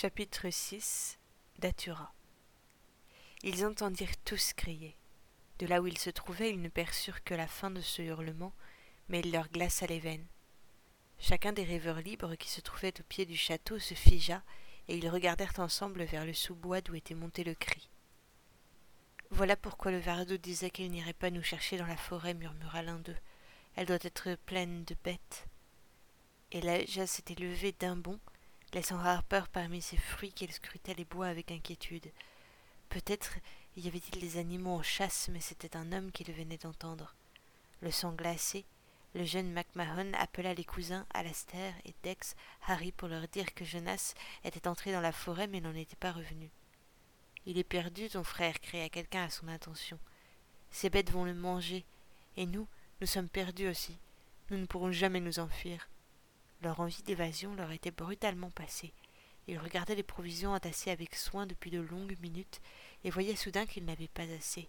Chapitre 6 Datura Ils entendirent tous crier. De là où ils se trouvaient, ils ne perçurent que la fin de ce hurlement, mais il leur glaça les veines. Chacun des rêveurs libres qui se trouvaient au pied du château se figea, et ils regardèrent ensemble vers le sous-bois d'où était monté le cri. Voilà pourquoi le Vardo disait qu'il n'irait pas nous chercher dans la forêt, murmura l'un d'eux. Elle doit être pleine de bêtes. Et Laja s'était levée d'un bond, laissant Harper parmi ses fruits qu'il scrutait les bois avec inquiétude. Peut-être y avait-il des animaux en chasse, mais c'était un homme qu'il venait d'entendre. Le sang glacé, le jeune MacMahon appela les cousins Alastair et Dex Harry pour leur dire que Jonas était entré dans la forêt mais n'en était pas revenu. Il est perdu, ton frère, cria quelqu'un à son intention. Ces bêtes vont le manger, et nous, nous sommes perdus aussi. Nous ne pourrons jamais nous enfuir. Leur envie d'évasion leur était brutalement passée. Ils regardaient les provisions entassées avec soin depuis de longues minutes et voyaient soudain qu'ils n'avaient pas assez.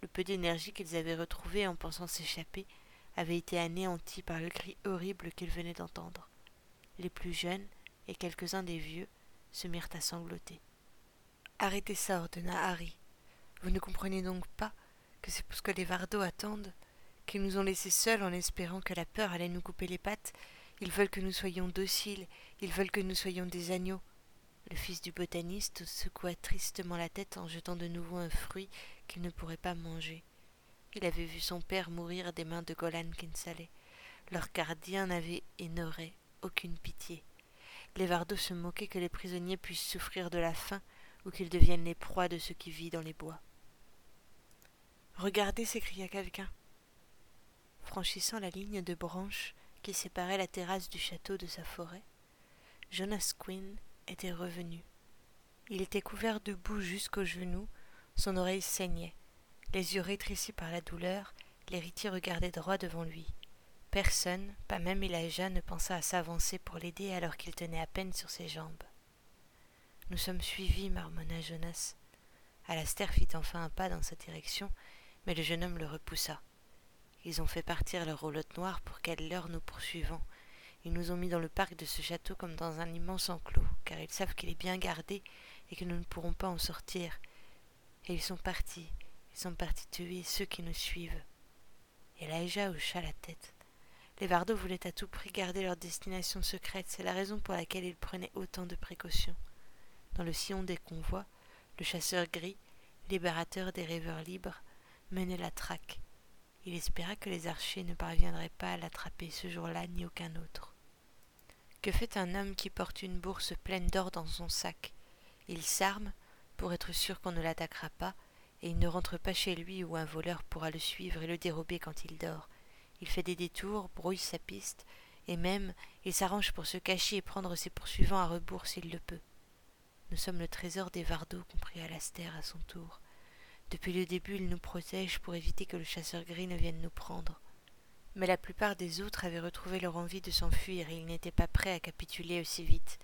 Le peu d'énergie qu'ils avaient retrouvé en pensant s'échapper avait été anéanti par le cri horrible qu'ils venaient d'entendre. Les plus jeunes et quelques-uns des vieux se mirent à sangloter. Arrêtez ça, ordonna Harry. Vous ne comprenez donc pas que c'est parce que les Vardos attendent, qu'ils nous ont laissés seuls en espérant que la peur allait nous couper les pattes ils veulent que nous soyons dociles, ils veulent que nous soyons des agneaux. Le fils du botaniste secoua tristement la tête en jetant de nouveau un fruit qu'il ne pourrait pas manger. Il avait vu son père mourir des mains de Golan Kinsale. Leur gardien n'avait et n'aurait aucune pitié. Les Vardos se moquaient que les prisonniers puissent souffrir de la faim ou qu'ils deviennent les proies de ceux qui vivent dans les bois. Regardez, s'écria quelqu'un. Franchissant la ligne de branches, qui séparait la terrasse du château de sa forêt, Jonas Quinn était revenu. Il était couvert de boue jusqu'aux genoux, son oreille saignait. Les yeux rétrécis par la douleur, l'héritier regardait droit devant lui. Personne, pas même Elijah, ne pensa à s'avancer pour l'aider alors qu'il tenait à peine sur ses jambes. Nous sommes suivis, marmonna Jonas. Alastair fit enfin un pas dans sa direction, mais le jeune homme le repoussa. Ils ont fait partir leur roulotte noire pour quelle l'heure nous poursuivons. Ils nous ont mis dans le parc de ce château comme dans un immense enclos, car ils savent qu'il est bien gardé et que nous ne pourrons pas en sortir. Et ils sont partis, ils sont partis tuer ceux qui nous suivent. Et Laïja hocha la tête. Les Vardos voulaient à tout prix garder leur destination secrète, c'est la raison pour laquelle ils prenaient autant de précautions. Dans le sillon des convois, le chasseur gris, libérateur des rêveurs libres, menait la traque, il espéra que les archers ne parviendraient pas à l'attraper ce jour-là ni aucun autre. Que fait un homme qui porte une bourse pleine d'or dans son sac? Il s'arme pour être sûr qu'on ne l'attaquera pas, et il ne rentre pas chez lui où un voleur pourra le suivre et le dérober quand il dort. Il fait des détours, brouille sa piste, et même il s'arrange pour se cacher et prendre ses poursuivants à rebours s'il le peut. Nous sommes le trésor des Vardos, comprit Alastair à son tour. Depuis le début, il nous protège pour éviter que le chasseur gris ne vienne nous prendre. Mais la plupart des autres avaient retrouvé leur envie de s'enfuir et ils n'étaient pas prêts à capituler aussi vite.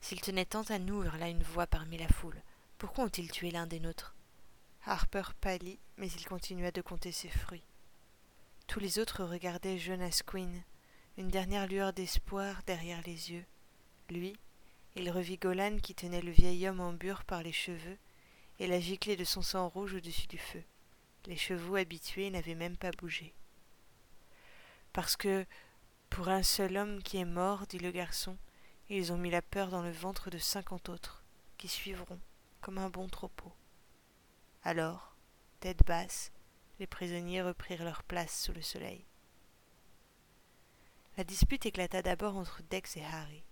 S'ils tenaient tant à nous, hurla une voix parmi la foule. Pourquoi ont-ils tué l'un des nôtres? Harper pâlit, mais il continua de compter ses fruits. Tous les autres regardaient Jonas Quinn, une dernière lueur d'espoir derrière les yeux. Lui, il revit Golan qui tenait le vieil homme en bure par les cheveux et la giclée de son sang rouge au-dessus du feu. Les chevaux habitués n'avaient même pas bougé. Parce que, pour un seul homme qui est mort, dit le garçon, ils ont mis la peur dans le ventre de cinquante autres, qui suivront, comme un bon troupeau. Alors, tête basse, les prisonniers reprirent leur place sous le soleil. La dispute éclata d'abord entre Dex et Harry.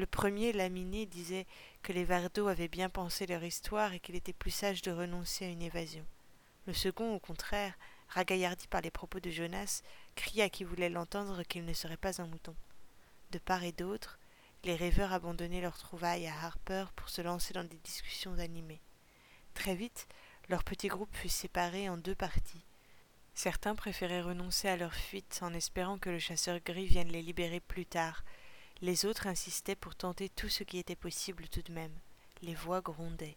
Le premier, laminé, disait que les Vardos avaient bien pensé leur histoire et qu'il était plus sage de renoncer à une évasion. Le second, au contraire, ragaillardi par les propos de Jonas, cria qui voulait l'entendre qu'il ne serait pas un mouton. De part et d'autre, les rêveurs abandonnaient leur trouvaille à Harper pour se lancer dans des discussions animées. Très vite, leur petit groupe fut séparé en deux parties. Certains préféraient renoncer à leur fuite en espérant que le chasseur gris vienne les libérer plus tard, les autres insistaient pour tenter tout ce qui était possible tout de même. Les voix grondaient.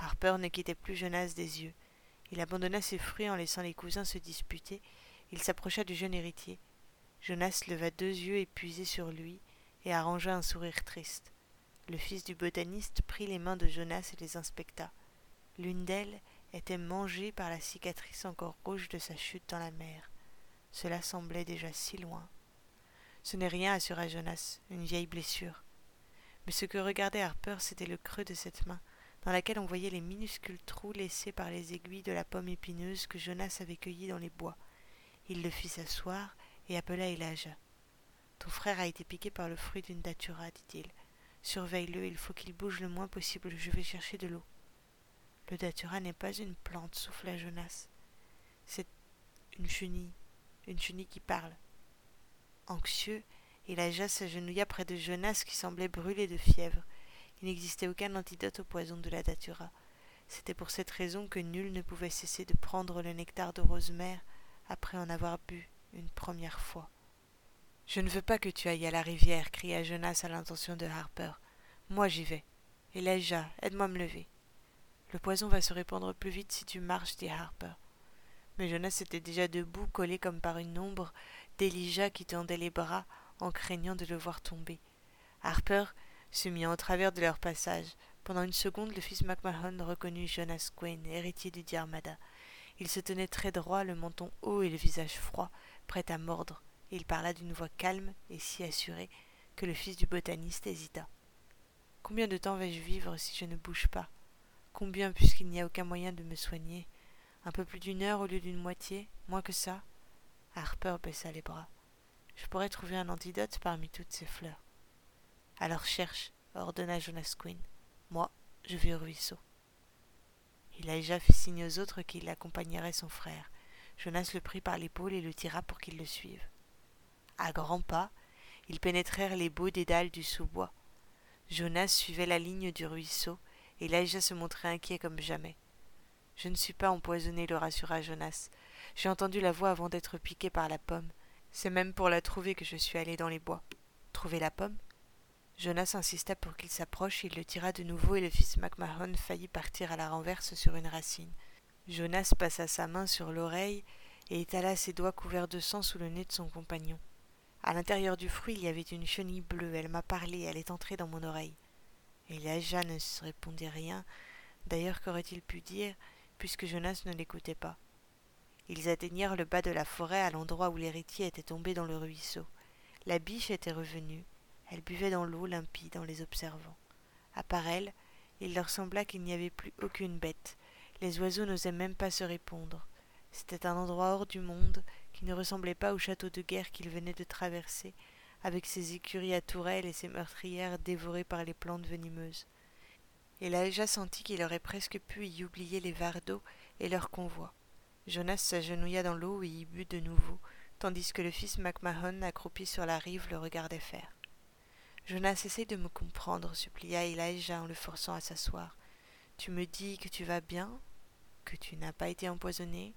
Harper ne quittait plus Jonas des yeux. Il abandonna ses fruits en laissant les cousins se disputer. Il s'approcha du jeune héritier. Jonas leva deux yeux épuisés sur lui et arrangea un sourire triste. Le fils du botaniste prit les mains de Jonas et les inspecta. L'une d'elles était mangée par la cicatrice encore rouge de sa chute dans la mer. Cela semblait déjà si loin. Ce n'est rien, assura Jonas, une vieille blessure. Mais ce que regardait Harper, c'était le creux de cette main, dans laquelle on voyait les minuscules trous laissés par les aiguilles de la pomme épineuse que Jonas avait cueillie dans les bois. Il le fit s'asseoir et appela Elijah. Ton frère a été piqué par le fruit d'une datura, dit-il. Surveille-le, il faut qu'il bouge le moins possible, je vais chercher de l'eau. Le datura n'est pas une plante, souffla Jonas. C'est une chenille, une chenille qui parle. Anxieux, Elijah s'agenouilla près de Jonas qui semblait brûler de fièvre. Il n'existait aucun antidote au poison de la datura. C'était pour cette raison que nul ne pouvait cesser de prendre le nectar de rosemère après en avoir bu une première fois. Je ne veux pas que tu ailles à la rivière, cria Jonas à l'intention de Harper. Moi j'y vais. Elijah, aide-moi à me lever. Le poison va se répandre plus vite si tu marches, dit Harper. Mais Jonas était déjà debout, collé comme par une ombre, d'Elijah qui tendait les bras en craignant de le voir tomber. Harper se mit en travers de leur passage. Pendant une seconde, le fils MacMahon reconnut Jonas Quinn, héritier du Diarmada. Il se tenait très droit, le menton haut et le visage froid, prêt à mordre, il parla d'une voix calme et si assurée que le fils du botaniste hésita. Combien de temps vais-je vivre si je ne bouge pas? Combien, puisqu'il n'y a aucun moyen de me soigner? Un peu plus d'une heure au lieu d'une moitié? Moins que ça? Harper baissa les bras. Je pourrais trouver un antidote parmi toutes ces fleurs. Alors cherche, ordonna Jonas Quinn. Moi, je vais au ruisseau. Elijah fit signe aux autres qu'il accompagnerait son frère. Jonas le prit par l'épaule et le tira pour qu'il le suive. À grands pas, ils pénétrèrent les beaux dédales du sous-bois. Jonas suivait la ligne du ruisseau, et Elijah se montrait inquiet comme jamais. Je ne suis pas empoisonné, le rassura Jonas. J'ai entendu la voix avant d'être piqué par la pomme. C'est même pour la trouver que je suis allé dans les bois. Trouver la pomme? Jonas insista pour qu'il s'approche, il le tira de nouveau et le fils MacMahon faillit partir à la renverse sur une racine. Jonas passa sa main sur l'oreille et étala ses doigts couverts de sang sous le nez de son compagnon. À l'intérieur du fruit, il y avait une chenille bleue. Elle m'a parlé, elle est entrée dans mon oreille. Elijah ne se répondit rien. D'ailleurs, qu'aurait-il pu dire, puisque Jonas ne l'écoutait pas? Ils atteignirent le bas de la forêt à l'endroit où l'héritier était tombé dans le ruisseau. La biche était revenue. Elle buvait dans l'eau limpide en les observant. À part elle, il leur sembla qu'il n'y avait plus aucune bête. Les oiseaux n'osaient même pas se répondre. C'était un endroit hors du monde qui ne ressemblait pas au château de guerre qu'ils venaient de traverser, avec ses écuries à tourelles et ses meurtrières dévorées par les plantes venimeuses. Il a déjà senti qu'il aurait presque pu y oublier les vardos et leur convoi. Jonas s'agenouilla dans l'eau et y but de nouveau, tandis que le fils MacMahon, accroupi sur la rive, le regardait faire. Jonas, essaye de me comprendre, supplia Elijah en le forçant à s'asseoir. Tu me dis que tu vas bien, que tu n'as pas été empoisonné,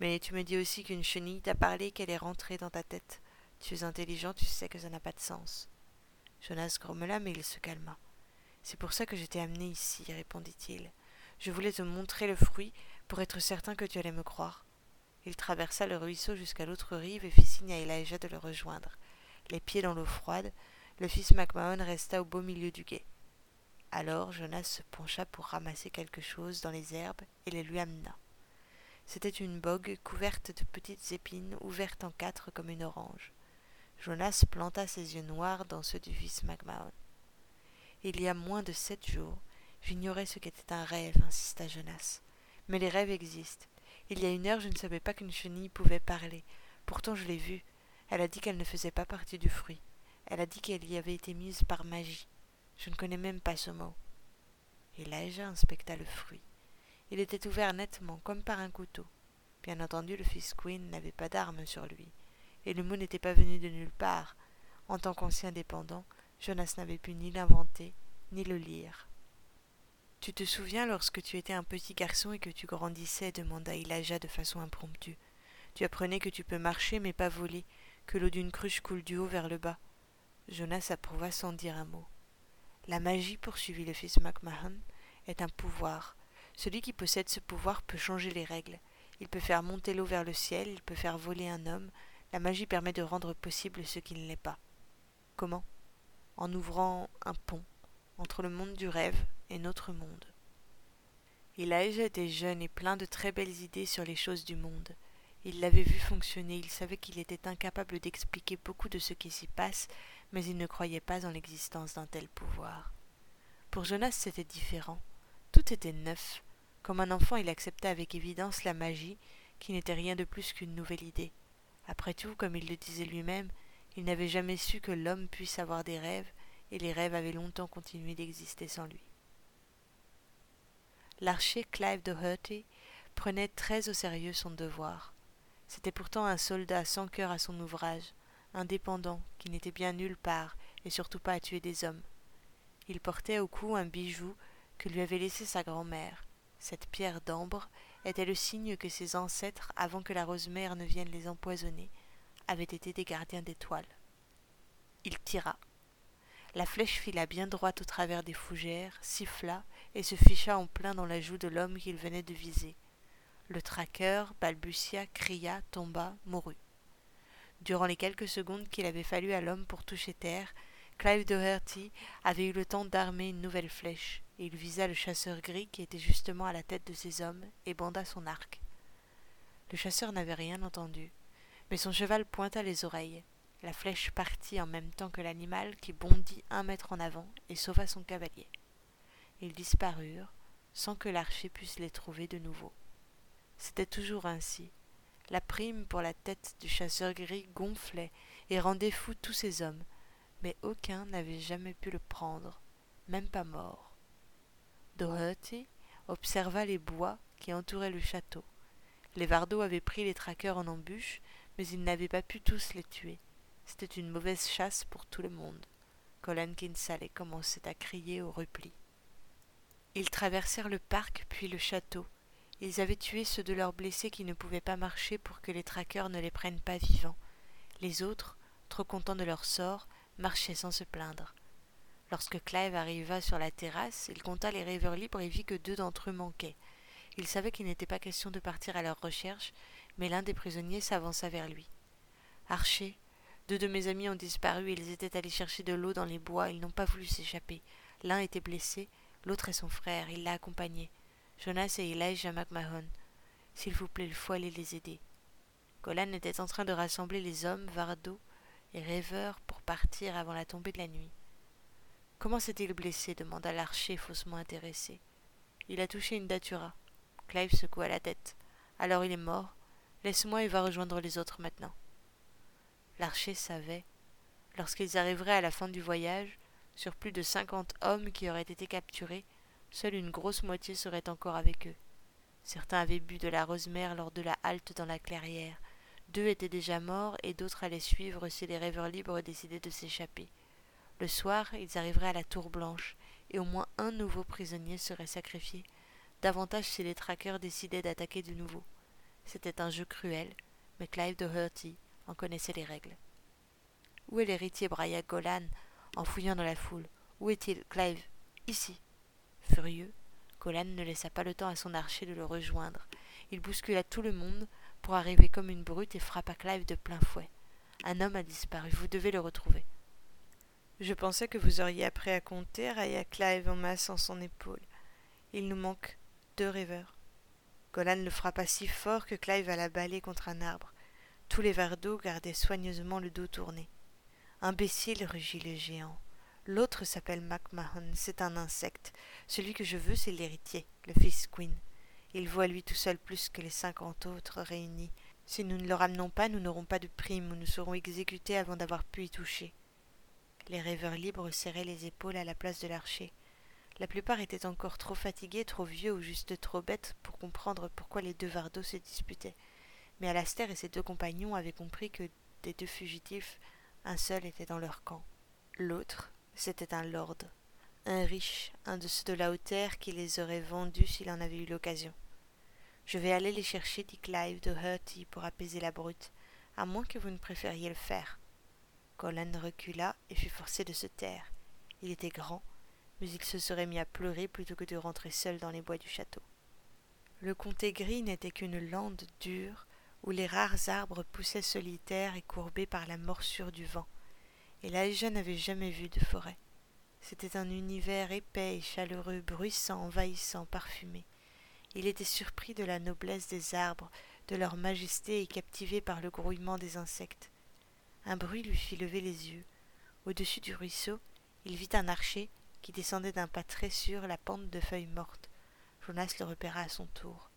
mais tu me dis aussi qu'une chenille t'a parlé qu'elle est rentrée dans ta tête. Tu es intelligent, tu sais que ça n'a pas de sens. Jonas grommela, mais il se calma. C'est pour ça que je t'ai amené ici, répondit-il. Je voulais te montrer le fruit pour être certain que tu allais me croire. Il traversa le ruisseau jusqu'à l'autre rive et fit signe à Elijah de le rejoindre. Les pieds dans l'eau froide, le fils MacMahon resta au beau milieu du guet. Alors Jonas se pencha pour ramasser quelque chose dans les herbes et les lui amena. C'était une bogue couverte de petites épines ouvertes en quatre comme une orange. Jonas planta ses yeux noirs dans ceux du fils MacMahon. Il y a moins de sept jours, j'ignorais ce qu'était un rêve, insista Jonas. Mais les rêves existent. Il y a une heure, je ne savais pas qu'une chenille pouvait parler. Pourtant, je l'ai vue. Elle a dit qu'elle ne faisait pas partie du fruit. Elle a dit qu'elle y avait été mise par magie. Je ne connais même pas ce mot. Elijah inspecta le fruit. Il était ouvert nettement, comme par un couteau. Bien entendu, le fils Queen n'avait pas d'arme sur lui, et le mot n'était pas venu de nulle part. En tant qu'ancien dépendant, Jonas n'avait pu ni l'inventer, ni le lire. Tu te souviens lorsque tu étais un petit garçon et que tu grandissais demanda Elijah de façon impromptue. Tu apprenais que tu peux marcher mais pas voler, que l'eau d'une cruche coule du haut vers le bas, Jonas approuva sans dire un mot. La magie, poursuivit le fils MacMahon, est un pouvoir. Celui qui possède ce pouvoir peut changer les règles. Il peut faire monter l'eau vers le ciel, il peut faire voler un homme. La magie permet de rendre possible ce qui ne l'est pas. Comment? En ouvrant un pont. entre le monde du rêve et notre monde. Elijah était jeune et plein de très belles idées sur les choses du monde. Il l'avait vu fonctionner, il savait qu'il était incapable d'expliquer beaucoup de ce qui s'y passe, mais il ne croyait pas en l'existence d'un tel pouvoir. Pour Jonas, c'était différent. Tout était neuf. Comme un enfant, il acceptait avec évidence la magie, qui n'était rien de plus qu'une nouvelle idée. Après tout, comme il le disait lui-même, il n'avait jamais su que l'homme puisse avoir des rêves, et les rêves avaient longtemps continué d'exister sans lui. L'archer Clive de Hurty prenait très au sérieux son devoir. C'était pourtant un soldat sans cœur à son ouvrage, indépendant, qui n'était bien nulle part, et surtout pas à tuer des hommes. Il portait au cou un bijou que lui avait laissé sa grand-mère. Cette pierre d'ambre était le signe que ses ancêtres, avant que la rose-mère ne vienne les empoisonner, avaient été des gardiens d'étoiles. Il tira. La flèche fila bien droite au travers des fougères, siffla et se ficha en plein dans la joue de l'homme qu'il venait de viser. Le traqueur balbutia, cria, tomba, mourut. Durant les quelques secondes qu'il avait fallu à l'homme pour toucher terre, Clive Doherty avait eu le temps d'armer une nouvelle flèche, et il visa le chasseur gris qui était justement à la tête de ses hommes et banda son arc. Le chasseur n'avait rien entendu, mais son cheval pointa les oreilles. La flèche partit en même temps que l'animal qui bondit un mètre en avant et sauva son cavalier. Ils disparurent sans que l'archer puisse les trouver de nouveau. C'était toujours ainsi. La prime pour la tête du chasseur gris gonflait et rendait fou tous ses hommes, mais aucun n'avait jamais pu le prendre, même pas mort. Doherty observa les bois qui entouraient le château. Les Vardos avaient pris les traqueurs en embûche, mais ils n'avaient pas pu tous les tuer. C'était une mauvaise chasse pour tout le monde. Colin Kinsale commençait à crier au repli. Ils traversèrent le parc puis le château. Ils avaient tué ceux de leurs blessés qui ne pouvaient pas marcher pour que les traqueurs ne les prennent pas vivants. Les autres, trop contents de leur sort, marchaient sans se plaindre. Lorsque Clive arriva sur la terrasse, il compta les rêveurs libres et vit que deux d'entre eux manquaient. Il savait qu'il n'était pas question de partir à leur recherche, mais l'un des prisonniers s'avança vers lui. Archer, deux de mes amis ont disparu, ils étaient allés chercher de l'eau dans les bois, ils n'ont pas voulu s'échapper. L'un était blessé, l'autre est son frère, il l'a accompagné. Jonas et Elijah McMahon. S'il vous plaît, il faut aller les aider. Golan était en train de rassembler les hommes, Vardo et rêveurs pour partir avant la tombée de la nuit. Comment s'est-il blessé demanda l'archer faussement intéressé. Il a touché une datura. Clive secoua la tête. Alors il est mort. Laisse-moi et va rejoindre les autres maintenant. L'archer savait, lorsqu'ils arriveraient à la fin du voyage, sur plus de cinquante hommes qui auraient été capturés, seule une grosse moitié serait encore avec eux. Certains avaient bu de la rose-mère lors de la halte dans la clairière. Deux étaient déjà morts et d'autres allaient suivre si les rêveurs libres décidaient de s'échapper. Le soir, ils arriveraient à la tour blanche, et au moins un nouveau prisonnier serait sacrifié, davantage si les traqueurs décidaient d'attaquer de nouveau. C'était un jeu cruel, mais Clive de Hurty en connaissait les règles. Où est l'héritier Braia Golan en fouillant dans la foule Où est-il, Clive? Ici. Furieux, Golan ne laissa pas le temps à son archer de le rejoindre. Il bouscula tout le monde pour arriver comme une brute et frappa Clive de plein fouet. Un homme a disparu, vous devez le retrouver. Je pensais que vous auriez appris à compter, railla Clive en massant son épaule. Il nous manque deux rêveurs. Golan le frappa si fort que Clive alla balayer contre un arbre. Tous les verres gardaient soigneusement le dos tourné. Imbécile, rugit le géant. L'autre s'appelle MacMahon, c'est un insecte. Celui que je veux, c'est l'héritier, le fils Queen. Il voit lui tout seul plus que les cinquante autres réunis. Si nous ne le ramenons pas, nous n'aurons pas de prime ou nous serons exécutés avant d'avoir pu y toucher. Les rêveurs libres serraient les épaules à la place de l'archer. La plupart étaient encore trop fatigués, trop vieux ou juste trop bêtes pour comprendre pourquoi les deux Vardos se disputaient. Mais Alastair et ses deux compagnons avaient compris que des deux fugitifs, un seul était dans leur camp. L'autre, c'était un lord, un riche, un de ceux de la hauteur qui les aurait vendus s'il en avait eu l'occasion. Je vais aller les chercher, dit Clive de Hurty, pour apaiser la brute, à moins que vous ne préfériez le faire. Colin recula et fut forcé de se taire. Il était grand, mais il se serait mis à pleurer plutôt que de rentrer seul dans les bois du château. Le comté gris n'était qu'une lande dure où les rares arbres poussaient solitaires et courbés par la morsure du vent, et Elijah n'avait jamais vu de forêt. C'était un univers épais et chaleureux, bruissant, envahissant, parfumé. Il était surpris de la noblesse des arbres, de leur majesté et captivé par le grouillement des insectes. Un bruit lui fit lever les yeux. Au-dessus du ruisseau, il vit un archer qui descendait d'un pas très sûr la pente de feuilles mortes. Jonas le repéra à son tour.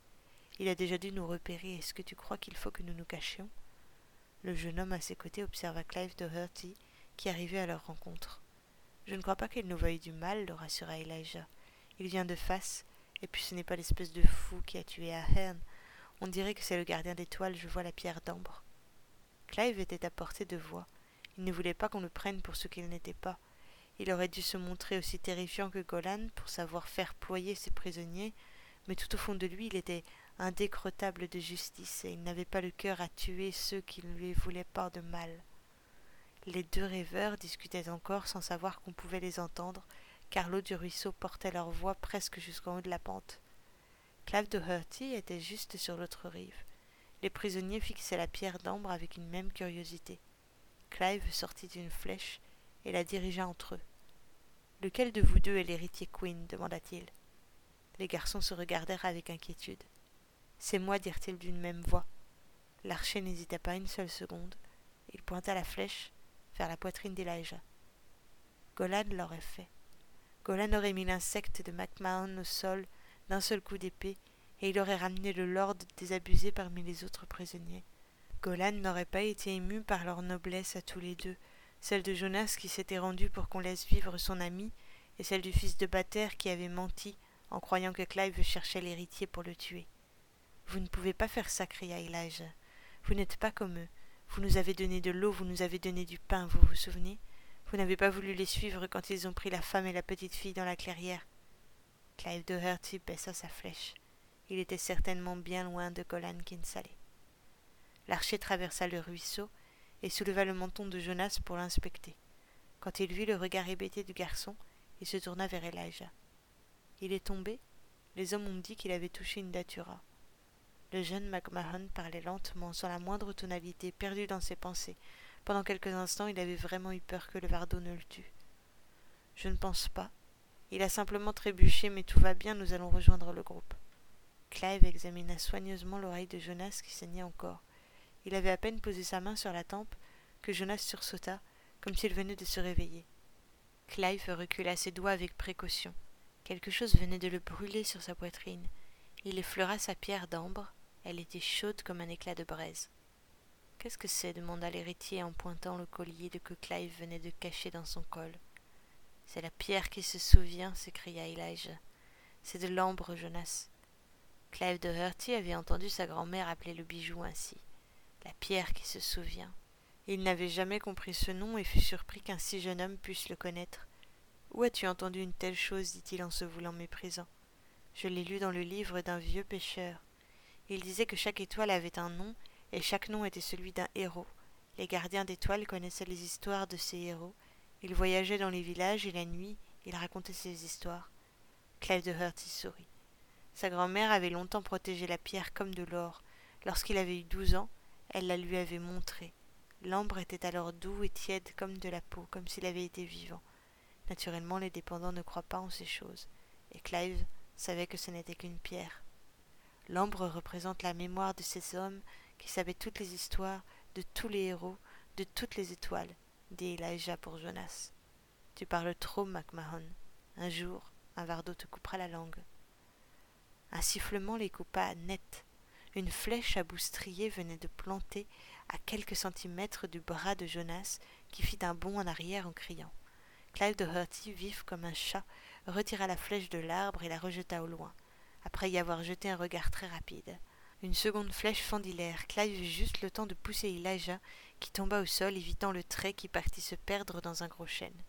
Il a déjà dû nous repérer. Est-ce que tu crois qu'il faut que nous nous cachions? Le jeune homme à ses côtés observa Clive Doherty, qui arrivait à leur rencontre. Je ne crois pas qu'il nous veuille du mal, le rassura Elijah. Il vient de face, et puis ce n'est pas l'espèce de fou qui a tué Ahern. On dirait que c'est le gardien d'étoiles, je vois la pierre d'ambre. Clive était à portée de voix. Il ne voulait pas qu'on le prenne pour ce qu'il n'était pas. Il aurait dû se montrer aussi terrifiant que Golan pour savoir faire ployer ses prisonniers, mais tout au fond de lui il était indécrottable de justice, et il n'avait pas le cœur à tuer ceux qui ne lui voulaient pas de mal. Les deux rêveurs discutaient encore sans savoir qu'on pouvait les entendre, car l'eau du ruisseau portait leur voix presque jusqu'en haut de la pente. Clive de Hurty était juste sur l'autre rive. Les prisonniers fixaient la pierre d'ambre avec une même curiosité. Clive sortit une flèche et la dirigea entre eux. Lequel de vous deux est l'héritier Queen demanda-t-il. Les garçons se regardèrent avec inquiétude. C'est moi, dirent-ils d'une même voix. L'archer n'hésita pas une seule seconde. Il pointa la flèche vers la poitrine d'Elijah. Golan l'aurait fait. Golan aurait mis l'insecte de MacMahon au sol d'un seul coup d'épée, et il aurait ramené le lord désabusé parmi les autres prisonniers. Golan n'aurait pas été ému par leur noblesse à tous les deux, celle de Jonas qui s'était rendu pour qu'on laisse vivre son ami, et celle du fils de Bater qui avait menti en croyant que Clive cherchait l'héritier pour le tuer. Vous ne pouvez pas faire ça, cria Elijah. Vous n'êtes pas comme eux. Vous nous avez donné de l'eau, vous nous avez donné du pain, vous vous souvenez? Vous n'avez pas voulu les suivre quand ils ont pris la femme et la petite fille dans la clairière. Clive de Hurty baissa sa flèche. Il était certainement bien loin de Golan Kinsale. L'archer traversa le ruisseau et souleva le menton de Jonas pour l'inspecter. Quand il vit le regard hébété du garçon, il se tourna vers Elijah. Il est tombé? Les hommes ont dit qu'il avait touché une datura. Le jeune MacMahon parlait lentement, sans la moindre tonalité, perdu dans ses pensées. Pendant quelques instants, il avait vraiment eu peur que le vardo ne le tue. Je ne pense pas. Il a simplement trébuché, mais tout va bien, nous allons rejoindre le groupe. Clive examina soigneusement l'oreille de Jonas qui saignait encore. Il avait à peine posé sa main sur la tempe que Jonas sursauta, comme s'il venait de se réveiller. Clive recula ses doigts avec précaution. Quelque chose venait de le brûler sur sa poitrine. Il effleura sa pierre d'ambre, elle était chaude comme un éclat de braise. Qu'est-ce que c'est demanda l'héritier en pointant le collier de que Clive venait de cacher dans son col. C'est la pierre qui se souvient, s'écria Elijah. C'est de l'ambre, Jonas. Clive de Hurty avait entendu sa grand-mère appeler le bijou ainsi. La pierre qui se souvient. Il n'avait jamais compris ce nom et fut surpris qu'un si jeune homme puisse le connaître. Où as-tu entendu une telle chose dit-il en se voulant méprisant. Je l'ai lu dans le livre d'un vieux pêcheur. Il disait que chaque étoile avait un nom, et chaque nom était celui d'un héros. Les gardiens d'étoiles connaissaient les histoires de ces héros. Ils voyageaient dans les villages et la nuit, ils racontaient ces histoires. Clive de Hurty sourit. Sa grand-mère avait longtemps protégé la pierre comme de l'or. Lorsqu'il avait eu douze ans, elle la lui avait montrée. L'ambre était alors doux et tiède comme de la peau, comme s'il avait été vivant. Naturellement, les dépendants ne croient pas en ces choses, et Clive savait que ce n'était qu'une pierre. L'ambre représente la mémoire de ces hommes qui savaient toutes les histoires, de tous les héros, de toutes les étoiles, dit Elijah pour Jonas. Tu parles trop, MacMahon. Un jour, un vardo te coupera la langue. Un sifflement les coupa net. Une flèche à bout strié venait de planter à quelques centimètres du bras de Jonas, qui fit un bond en arrière en criant. Clive de vif comme un chat, retira la flèche de l'arbre et la rejeta au loin après y avoir jeté un regard très rapide. Une seconde flèche fendit l'air. Clive eut juste le temps de pousser Elijah, qui tomba au sol, évitant le trait qui partit se perdre dans un gros chêne.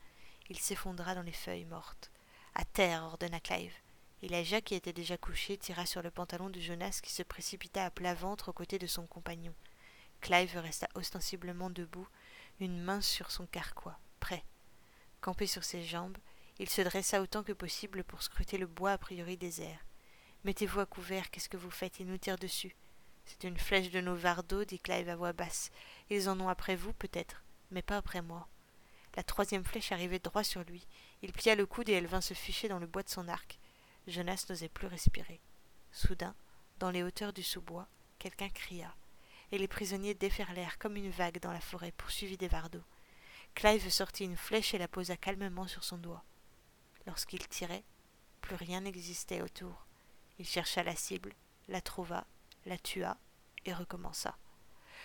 Il s'effondra dans les feuilles mortes. À terre, ordonna Clive. Elijah, qui était déjà couché, tira sur le pantalon de Jonas qui se précipita à plat ventre aux côtés de son compagnon. Clive resta ostensiblement debout, une main sur son carquois, prêt. Campé sur ses jambes, il se dressa autant que possible pour scruter le bois a priori désert. Mettez-vous à couvert, qu'est-ce que vous faites? Ils nous tirent dessus. C'est une flèche de nos vardos, dit Clive à voix basse. Ils en ont après vous, peut-être, mais pas après moi. La troisième flèche arrivait droit sur lui. Il plia le coude et elle vint se ficher dans le bois de son arc. Jonas n'osait plus respirer. Soudain, dans les hauteurs du sous-bois, quelqu'un cria, et les prisonniers déferlèrent comme une vague dans la forêt, poursuivis des vardeaux. Clive sortit une flèche et la posa calmement sur son doigt. Lorsqu'il tirait, plus rien n'existait autour. Il chercha la cible, la trouva, la tua et recommença.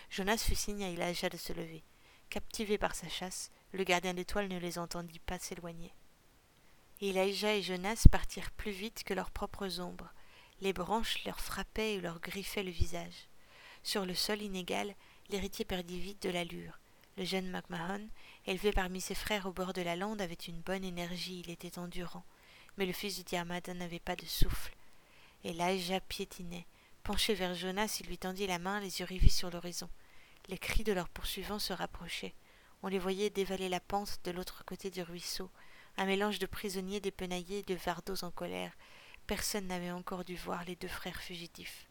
Jonas fit signe à Elijah de se lever. Captivé par sa chasse, le gardien d'étoiles ne les entendit pas s'éloigner. Elijah et Jonas partirent plus vite que leurs propres ombres. Les branches leur frappaient et leur griffaient le visage. Sur le sol inégal, l'héritier perdit vite de l'allure. Le jeune MacMahon, élevé parmi ses frères au bord de la lande, avait une bonne énergie, il était endurant. Mais le fils du Diarmada n'avait pas de souffle. Elijah piétinait. Penché vers Jonas, il lui tendit la main, les yeux rivés sur l'horizon. Les cris de leurs poursuivants se rapprochaient. On les voyait dévaler la pente de l'autre côté du ruisseau, un mélange de prisonniers dépenaillés et de vardos en colère. Personne n'avait encore dû voir les deux frères fugitifs.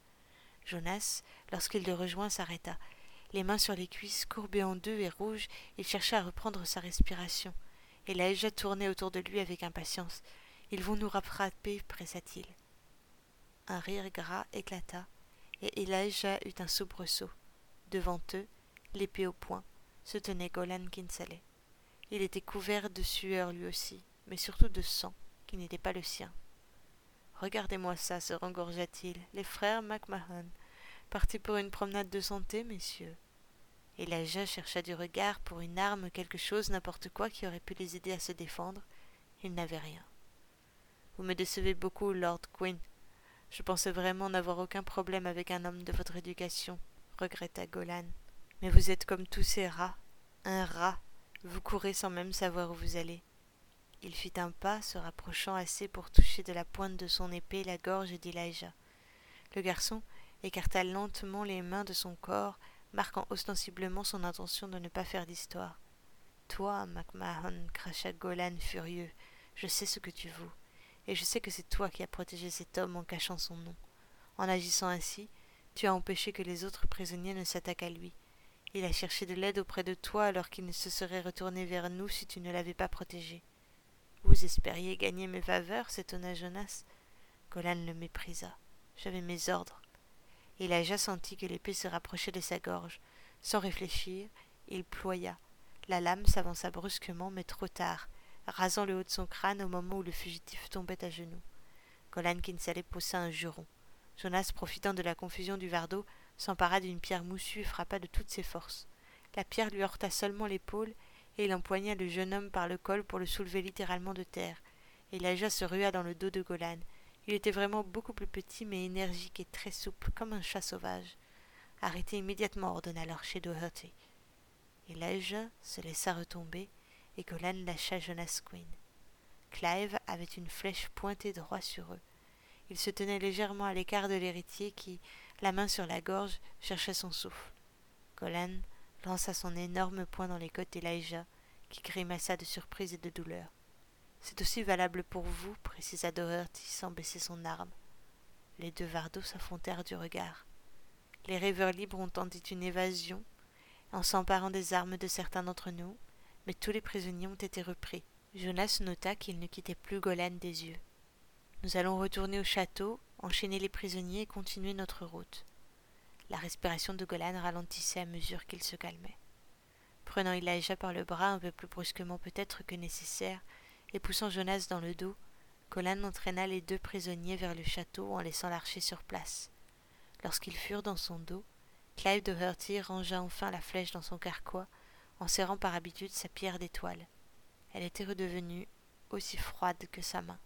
Jonas, lorsqu'il le rejoint, s'arrêta. Les mains sur les cuisses, courbées en deux et rouges, il chercha à reprendre sa respiration. Et Elijah tournait autour de lui avec impatience. Ils vont nous rattraper, pressa-t-il. Un rire gras éclata, et Elijah eut un soubresaut. Devant eux, l'épée au poing, se tenait Golan Kinsaleh. Il était couvert de sueur lui aussi, mais surtout de sang, qui n'était pas le sien. Regardez-moi ça, se rengorgea-t-il. Les frères MacMahon, partis pour une promenade de santé, messieurs. Elijah chercha du regard pour une arme, quelque chose, n'importe quoi qui aurait pu les aider à se défendre. Il n'avait rien. Vous me décevez beaucoup, Lord Quinn. Je pensais vraiment n'avoir aucun problème avec un homme de votre éducation, regretta Golan. Mais vous êtes comme tous ces rats. Un rat. Vous courez sans même savoir où vous allez. Il fit un pas, se rapprochant assez pour toucher de la pointe de son épée la gorge d'Elijah. Le garçon écarta lentement les mains de son corps, marquant ostensiblement son intention de ne pas faire d'histoire. Toi, MacMahon, cracha Golan furieux, je sais ce que tu vaux, et je sais que c'est toi qui as protégé cet homme en cachant son nom. En agissant ainsi, tu as empêché que les autres prisonniers ne s'attaquent à lui. Il a cherché de l'aide auprès de toi alors qu'il ne se serait retourné vers nous si tu ne l'avais pas protégé. Vous espériez gagner mes faveurs, s'étonna Jonas. Golan le méprisa. J'avais mes ordres. Il a senti que l'épée se rapprochait de sa gorge. Sans réfléchir, il ploya. La lame s'avança brusquement, mais trop tard, rasant le haut de son crâne au moment où le fugitif tombait à genoux. Golan Kinsaleh poussa un juron. Jonas, profitant de la confusion du vardeau, s'empara d'une pierre moussue et frappa de toutes ses forces. La pierre lui heurta seulement l'épaule, et il empoigna le jeune homme par le col pour le soulever littéralement de terre. Elijah se rua dans le dos de Golan. Il était vraiment beaucoup plus petit, mais énergique et très souple, comme un chat sauvage. Arrêtez immédiatement, ordonna l'archer Doherty. Elijah se laissa retomber, et lâcha Jonas Quinn. Clive avait une flèche pointée droit sur eux. Il se tenait légèrement à l'écart de l'héritier qui, la main sur la gorge, cherchait son souffle. Golan lança son énorme poing dans les côtes d'Elijah, qui grimaça de surprise et de douleur. C'est aussi valable pour vous, précisa Doherty sans baisser son arme. Les deux vardos s'affrontèrent du regard. Les rêveurs libres ont tenté une évasion en s'emparant des armes de certains d'entre nous, mais tous les prisonniers ont été repris. Jonas nota qu'il ne quittait plus Golan des yeux. Nous allons retourner au château enchaîner les prisonniers et continuer notre route. La respiration de Golan ralentissait à mesure qu'il se calmait. Prenant Elijah par le bras un peu plus brusquement peut-être que nécessaire, et poussant Jonas dans le dos, Golan entraîna les deux prisonniers vers le château en laissant l'archer sur place. Lorsqu'ils furent dans son dos, Clive de Hurty rangea enfin la flèche dans son carquois, en serrant par habitude sa pierre d'étoile. Elle était redevenue aussi froide que sa main.